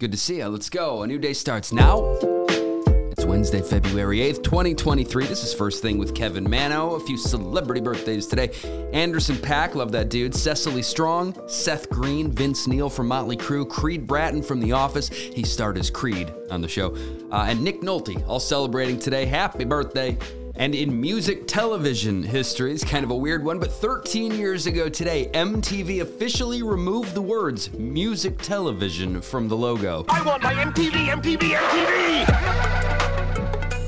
Good to see you. Let's go. A new day starts now. It's Wednesday, February 8th, 2023. This is First Thing with Kevin Manno. A few celebrity birthdays today. Anderson Paak, love that dude. Cecily Strong, Seth Green, Vince Neil from Motley Crue, Creed Bratton from The Office. He starred as Creed on the show. Uh, and Nick Nolte, all celebrating today. Happy birthday. And in music television history, it's kind of a weird one, but 13 years ago today, MTV officially removed the words music television from the logo. I want my MTV, MTV, MTV!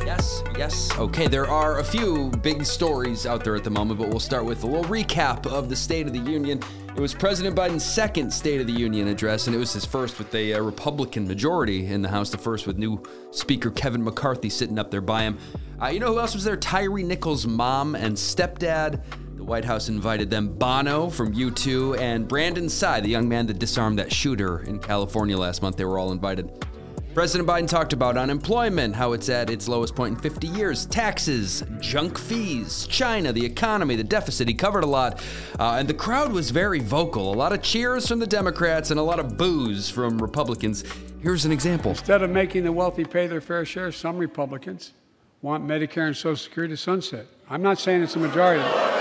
Yes, yes. Okay, there are a few big stories out there at the moment, but we'll start with a little recap of the State of the Union. It was President Biden's second State of the Union address, and it was his first with a uh, Republican majority in the House, the first with new Speaker Kevin McCarthy sitting up there by him. Uh, you know who else was there? Tyre Nichols' mom and stepdad. The White House invited them Bono from U2 and Brandon Tsay, the young man that disarmed that shooter in California last month. They were all invited. President Biden talked about unemployment, how it's at its lowest point in 50 years, taxes, junk fees, China, the economy, the deficit. He covered a lot. Uh, and the crowd was very vocal. A lot of cheers from the Democrats and a lot of boos from Republicans. Here's an example. Instead of making the wealthy pay their fair share, some Republicans want Medicare and Social Security to sunset. I'm not saying it's a majority.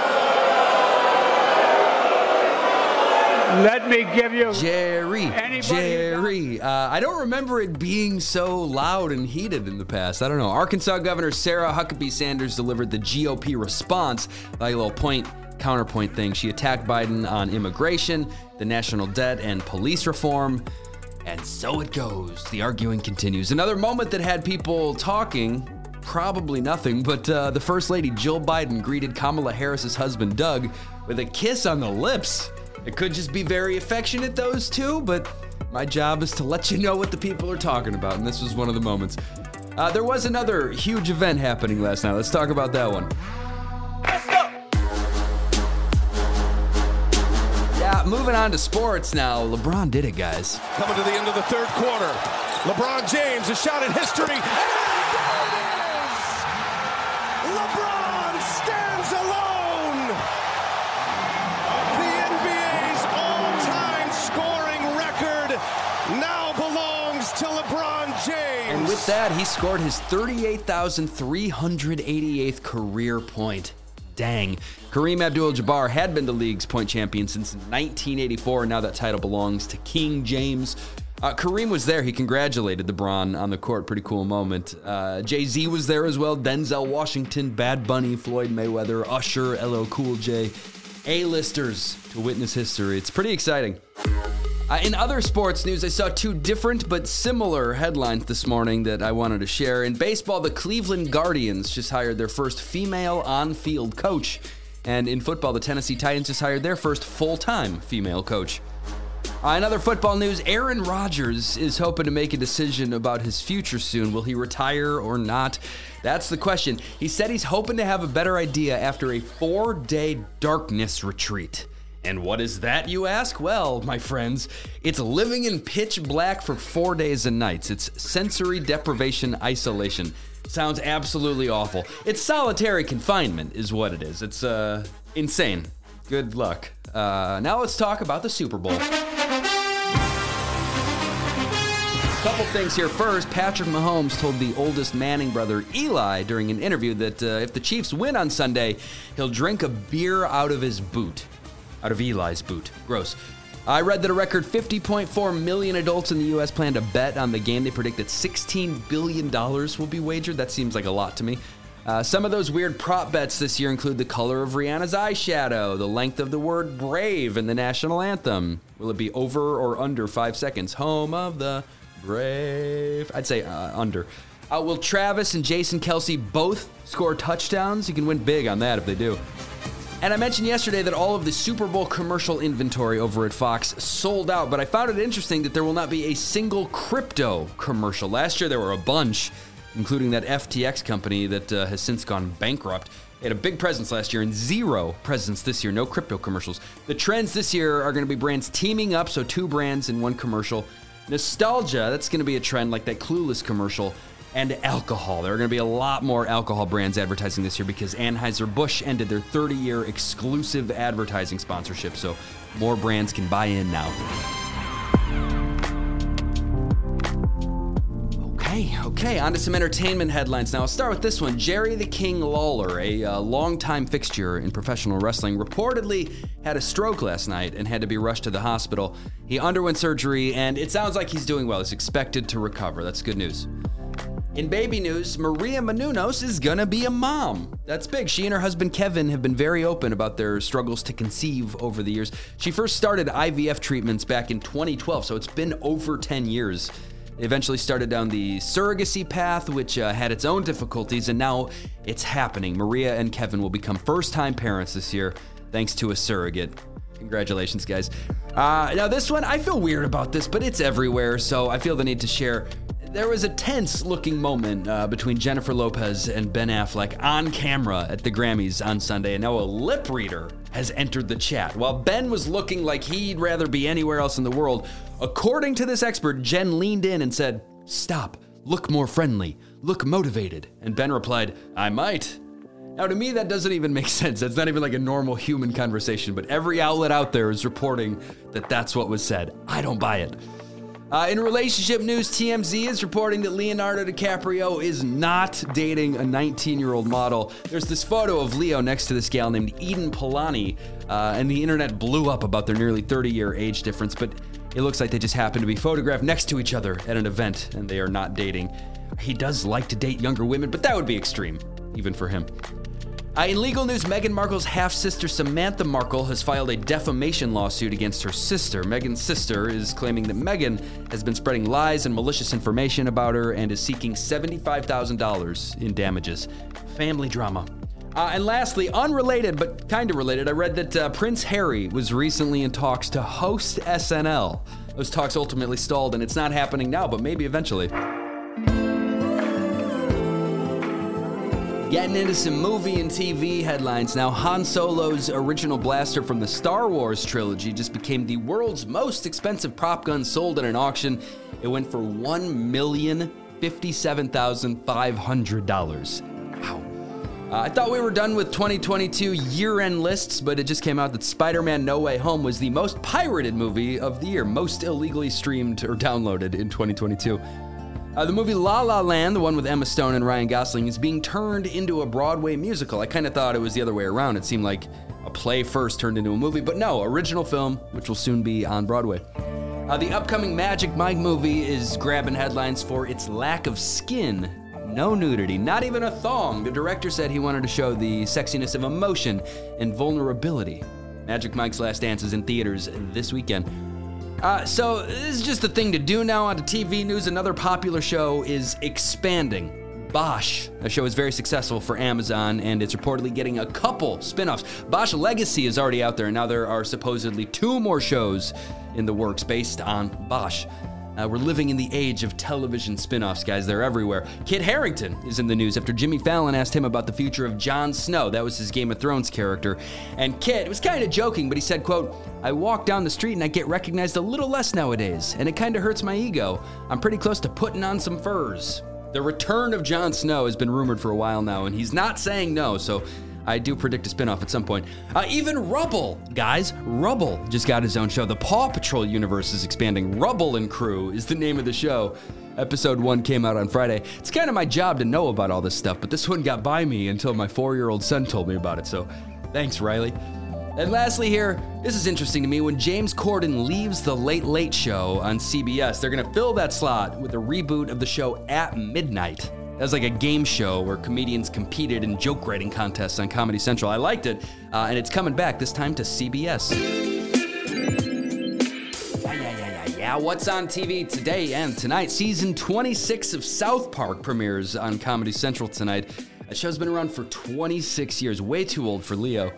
Me give you Jerry, Anybody Jerry. Uh, I don't remember it being so loud and heated in the past. I don't know. Arkansas Governor Sarah Huckabee Sanders delivered the GOP response, like a little point counterpoint thing. She attacked Biden on immigration, the national debt, and police reform. And so it goes. The arguing continues. Another moment that had people talking. Probably nothing, but uh, the First Lady Jill Biden greeted Kamala Harris's husband Doug with a kiss on the lips. It could just be very affectionate, those two, but my job is to let you know what the people are talking about, and this was one of the moments. Uh, there was another huge event happening last night. Let's talk about that one. Yeah, moving on to sports now. LeBron did it, guys. Coming to the end of the third quarter. LeBron James, a shot at history. With that, he scored his 38,388th career point. Dang. Kareem Abdul Jabbar had been the league's point champion since 1984, and now that title belongs to King James. Uh, Kareem was there. He congratulated LeBron on the court. Pretty cool moment. Uh, Jay Z was there as well. Denzel Washington, Bad Bunny, Floyd Mayweather, Usher, LL Cool J. A-listers to witness history. It's pretty exciting. Uh, in other sports news, I saw two different but similar headlines this morning that I wanted to share. In baseball, the Cleveland Guardians just hired their first female on field coach. And in football, the Tennessee Titans just hired their first full time female coach. Uh, in other football news, Aaron Rodgers is hoping to make a decision about his future soon. Will he retire or not? That's the question. He said he's hoping to have a better idea after a four day darkness retreat. And what is that, you ask? Well, my friends, it's living in pitch black for four days and nights. It's sensory deprivation isolation. Sounds absolutely awful. It's solitary confinement, is what it is. It's uh, insane. Good luck. Uh, now let's talk about the Super Bowl. Couple things here. First, Patrick Mahomes told the oldest Manning brother, Eli, during an interview that uh, if the Chiefs win on Sunday, he'll drink a beer out of his boot. Out of Eli's boot. Gross. I read that a record 50.4 million adults in the U.S. plan to bet on the game. They predict that $16 billion will be wagered. That seems like a lot to me. Uh, some of those weird prop bets this year include the color of Rihanna's eyeshadow, the length of the word brave in the national anthem. Will it be over or under five seconds? Home of the brave. I'd say uh, under. Uh, will Travis and Jason Kelce both score touchdowns? You can win big on that if they do. And I mentioned yesterday that all of the Super Bowl commercial inventory over at Fox sold out, but I found it interesting that there will not be a single crypto commercial. Last year there were a bunch, including that FTX company that uh, has since gone bankrupt. Had a big presence last year and zero presence this year, no crypto commercials. The trends this year are going to be brands teaming up, so two brands in one commercial. Nostalgia, that's going to be a trend like that Clueless commercial. And alcohol. There are going to be a lot more alcohol brands advertising this year because Anheuser-Busch ended their 30 year exclusive advertising sponsorship, so more brands can buy in now. Okay, okay, on to some entertainment headlines now. I'll start with this one. Jerry the King Lawler, a uh, longtime fixture in professional wrestling, reportedly had a stroke last night and had to be rushed to the hospital. He underwent surgery, and it sounds like he's doing well. He's expected to recover. That's good news. In baby news, Maria Menounos is gonna be a mom. That's big. She and her husband Kevin have been very open about their struggles to conceive over the years. She first started IVF treatments back in 2012, so it's been over 10 years eventually started down the surrogacy path, which uh, had its own difficulties, and now it's happening. Maria and Kevin will become first time parents this year thanks to a surrogate. Congratulations, guys. Uh, now, this one, I feel weird about this, but it's everywhere, so I feel the need to share. There was a tense looking moment uh, between Jennifer Lopez and Ben Affleck on camera at the Grammys on Sunday, and now a lip reader has entered the chat. While Ben was looking like he'd rather be anywhere else in the world, according to this expert, Jen leaned in and said, Stop, look more friendly, look motivated. And Ben replied, I might. Now, to me, that doesn't even make sense. That's not even like a normal human conversation, but every outlet out there is reporting that that's what was said. I don't buy it. Uh, in relationship news, TMZ is reporting that Leonardo DiCaprio is not dating a 19 year old model. There's this photo of Leo next to this gal named Eden Polani, uh, and the internet blew up about their nearly 30 year age difference, but it looks like they just happened to be photographed next to each other at an event, and they are not dating. He does like to date younger women, but that would be extreme, even for him. Uh, in legal news, Meghan Markle's half sister Samantha Markle has filed a defamation lawsuit against her sister. Meghan's sister is claiming that Meghan has been spreading lies and malicious information about her and is seeking $75,000 in damages. Family drama. Uh, and lastly, unrelated but kind of related, I read that uh, Prince Harry was recently in talks to host SNL. Those talks ultimately stalled, and it's not happening now, but maybe eventually. Getting into some movie and TV headlines now. Han Solo's original blaster from the Star Wars trilogy just became the world's most expensive prop gun sold at an auction. It went for $1,057,500. Wow. Uh, I thought we were done with 2022 year end lists, but it just came out that Spider Man No Way Home was the most pirated movie of the year, most illegally streamed or downloaded in 2022. Uh, the movie La La Land, the one with Emma Stone and Ryan Gosling, is being turned into a Broadway musical. I kind of thought it was the other way around. It seemed like a play first turned into a movie, but no, original film, which will soon be on Broadway. Uh, the upcoming Magic Mike movie is grabbing headlines for its lack of skin. No nudity, not even a thong. The director said he wanted to show the sexiness of emotion and vulnerability. Magic Mike's Last Dance is in theaters this weekend. Uh, so this is just the thing to do now on the TV news. Another popular show is expanding. Bosch. A show is very successful for Amazon, and it's reportedly getting a couple spin-offs. Bosch Legacy is already out there, and now there are supposedly two more shows in the works based on Bosch. Uh, we're living in the age of television spin offs, guys. They're everywhere. Kit Harington is in the news after Jimmy Fallon asked him about the future of Jon Snow. That was his Game of Thrones character. And Kit was kind of joking, but he said, quote, I walk down the street and I get recognized a little less nowadays, and it kind of hurts my ego. I'm pretty close to putting on some furs. The return of Jon Snow has been rumored for a while now, and he's not saying no, so I do predict a spinoff at some point. Uh, even Rubble, guys, Rubble just got his own show. The Paw Patrol universe is expanding. Rubble and Crew is the name of the show. Episode one came out on Friday. It's kind of my job to know about all this stuff, but this one got by me until my four year old son told me about it, so thanks, Riley. And lastly, here, this is interesting to me. When James Corden leaves The Late Late Show on CBS, they're going to fill that slot with a reboot of the show @midnight. That was like a game show where comedians competed in joke writing contests on Comedy Central. I liked it, uh, and it's coming back this time to CBS. Yeah, yeah, yeah, yeah, yeah. What's on TV today and tonight? Season 26 of South Park premieres on Comedy Central tonight. The show's been around for 26 years, way too old for Leo.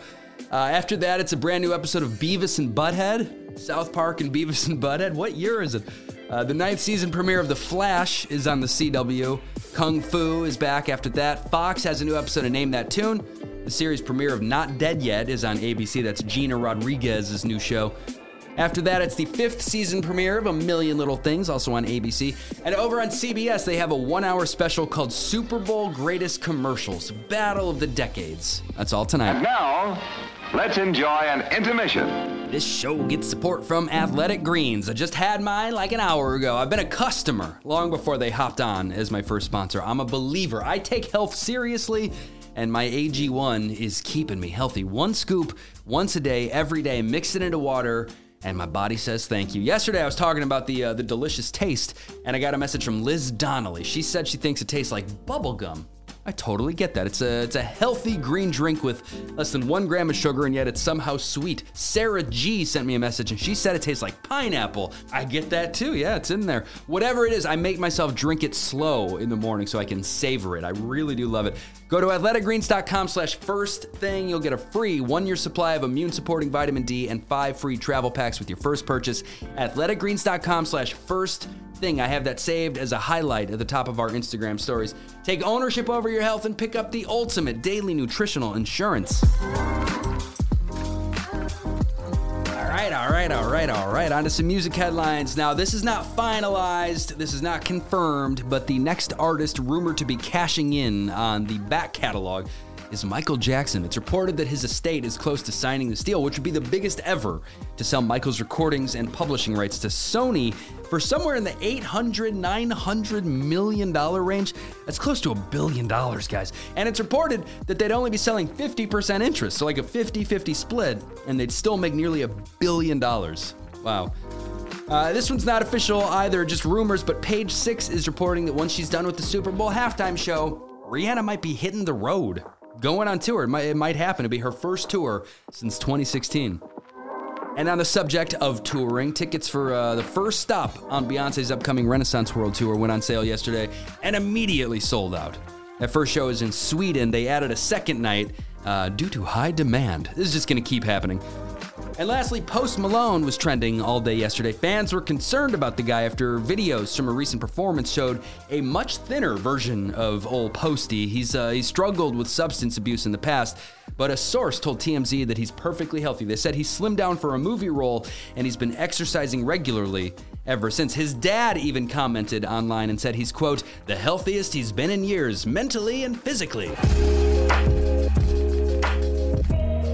Uh, after that, it's a brand new episode of Beavis and Butthead. South Park and Beavis and Butthead. What year is it? Uh, the ninth season premiere of The Flash is on the CW. Kung Fu is back after that. Fox has a new episode of Name That Tune. The series premiere of Not Dead Yet is on ABC. That's Gina Rodriguez's new show. After that, it's the fifth season premiere of A Million Little Things, also on ABC. And over on CBS, they have a one hour special called Super Bowl Greatest Commercials Battle of the Decades. That's all tonight. And now, let's enjoy an intermission. This show gets support from Athletic Greens. I just had mine like an hour ago. I've been a customer long before they hopped on as my first sponsor. I'm a believer. I take health seriously, and my AG1 is keeping me healthy. One scoop once a day, every day, mix it into water and my body says thank you. Yesterday, I was talking about the uh, the delicious taste, and I got a message from Liz Donnelly. She said she thinks it tastes like bubble gum. I totally get that. It's a it's a healthy green drink with less than one gram of sugar, and yet it's somehow sweet. Sarah G sent me a message, and she said it tastes like pineapple. I get that too. Yeah, it's in there. Whatever it is, I make myself drink it slow in the morning so I can savor it. I really do love it. Go to athleticgreens.com/slash first thing. You'll get a free one-year supply of immune-supporting vitamin D and five free travel packs with your first purchase. Athleticgreens.com/slash first thing. I have that saved as a highlight at the top of our Instagram stories. Take ownership over your health and pick up the ultimate daily nutritional insurance. All right, all right, all right, all right. On to some music headlines. Now, this is not finalized, this is not confirmed, but the next artist rumored to be cashing in on the back catalog is Michael Jackson. It's reported that his estate is close to signing this deal, which would be the biggest ever to sell Michael's recordings and publishing rights to Sony for somewhere in the 800, 900 million dollar range. That's close to a billion dollars, guys. And it's reported that they'd only be selling 50% interest, so like a 50 50 split, and they'd still make nearly a billion dollars. Wow. Uh, this one's not official either, just rumors, but Page Six is reporting that once she's done with the Super Bowl halftime show, Rihanna might be hitting the road going on tour. It might, it might happen to be her first tour since 2016. And on the subject of touring, tickets for uh, the first stop on Beyonce's upcoming Renaissance World Tour went on sale yesterday and immediately sold out. That first show is in Sweden. They added a second night uh, due to high demand. This is just going to keep happening. And lastly, Post Malone was trending all day yesterday. Fans were concerned about the guy after videos from a recent performance showed a much thinner version of old Posty. He's uh, he struggled with substance abuse in the past, but a source told TMZ that he's perfectly healthy. They said he slimmed down for a movie role and he's been exercising regularly ever since. His dad even commented online and said he's quote the healthiest he's been in years, mentally and physically.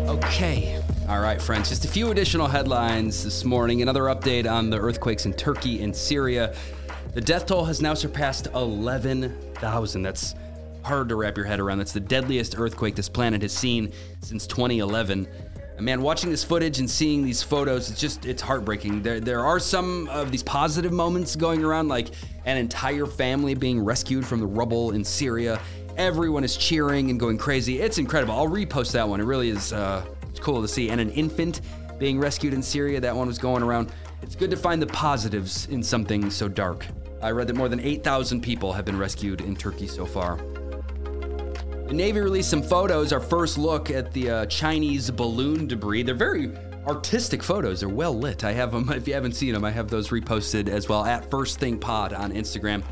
Okay. All right, friends, just a few additional headlines this morning. Another update on the earthquakes in Turkey and Syria. The death toll has now surpassed 11,000. That's hard to wrap your head around. That's the deadliest earthquake this planet has seen since 2011. And man, watching this footage and seeing these photos, it's just it's heartbreaking. There there are some of these positive moments going around, like an entire family being rescued from the rubble in Syria. Everyone is cheering and going crazy. It's incredible. I'll repost that one. It really is. Uh, it's cool to see. And an infant being rescued in Syria, that one was going around. It's good to find the positives in something so dark. I read that more than 8,000 people have been rescued in Turkey so far. The Navy released some photos, our first look at the uh, Chinese balloon debris. They're very artistic photos. They're well lit. I have them, if you haven't seen them, I have those reposted as well at First Thing Pod on Instagram.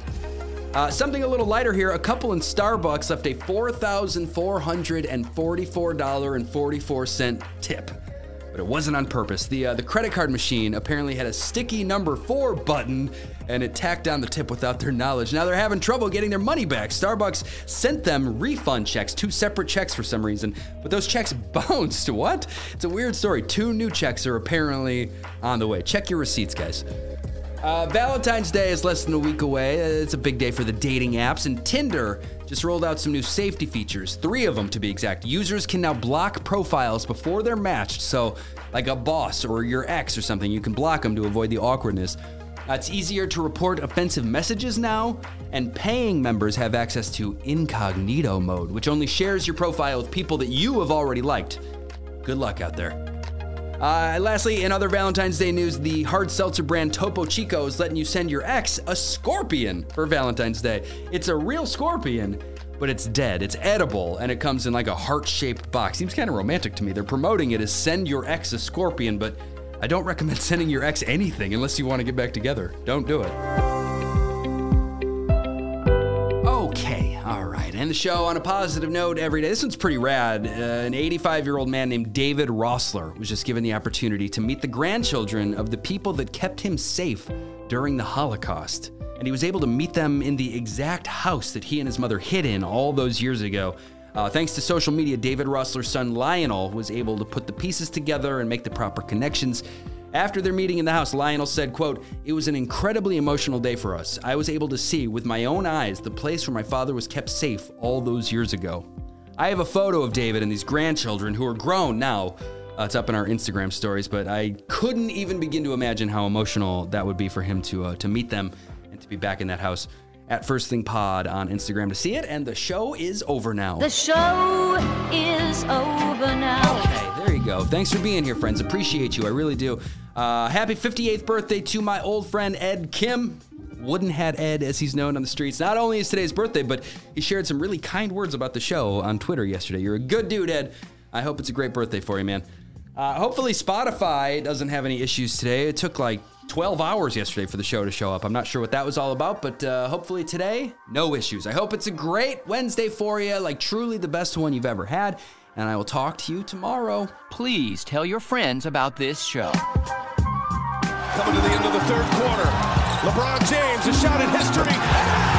Uh, something a little lighter here. A couple in Starbucks left a $4,444.44 tip. But it wasn't on purpose. The, uh, the credit card machine apparently had a sticky number four button and it tacked down the tip without their knowledge. Now they're having trouble getting their money back. Starbucks sent them refund checks, two separate checks for some reason, but those checks bounced. What? It's a weird story. Two new checks are apparently on the way. Check your receipts, guys. Uh, Valentine's Day is less than a week away. It's a big day for the dating apps, and Tinder just rolled out some new safety features, three of them to be exact. Users can now block profiles before they're matched, so like a boss or your ex or something, you can block them to avoid the awkwardness. Uh, it's easier to report offensive messages now, and paying members have access to incognito mode, which only shares your profile with people that you have already liked. Good luck out there. Uh, lastly, in other Valentine's Day news, the hard seltzer brand Topo Chico is letting you send your ex a scorpion for Valentine's Day. It's a real scorpion, but it's dead. It's edible, and it comes in like a heart shaped box. Seems kind of romantic to me. They're promoting it as send your ex a scorpion, but I don't recommend sending your ex anything unless you want to get back together. Don't do it. All right. And the show on a positive note every day. This one's pretty rad. Uh, an 85 year old man named David Rossler was just given the opportunity to meet the grandchildren of the people that kept him safe during the Holocaust. And he was able to meet them in the exact house that he and his mother hid in all those years ago. Uh, thanks to social media, David Rossler's son Lionel was able to put the pieces together and make the proper connections. After their meeting in the house, Lionel said, quote, It was an incredibly emotional day for us. I was able to see with my own eyes the place where my father was kept safe all those years ago. I have a photo of David and these grandchildren who are grown now. Uh, it's up in our Instagram stories, but I couldn't even begin to imagine how emotional that would be for him to uh, to meet them and to be back in that house at First Thing Pod on Instagram to see it. And the show is over now. The show is over now. Okay, there you go. Thanks for being here, friends. Appreciate you. I really do. Uh, happy 58th birthday to my old friend Ed Kim. Wooden Hat Ed, as he's known on the streets. Not only is today's birthday, but he shared some really kind words about the show on Twitter yesterday. You're a good dude, Ed. I hope it's a great birthday for you, man. Uh, hopefully, Spotify doesn't have any issues today. It took like 12 hours yesterday for the show to show up. I'm not sure what that was all about, but uh, hopefully today, no issues. I hope it's a great Wednesday for you, like truly the best one you've ever had. And I will talk to you tomorrow. Please tell your friends about this show. Coming to the end of the third quarter. LeBron James, a shot at history.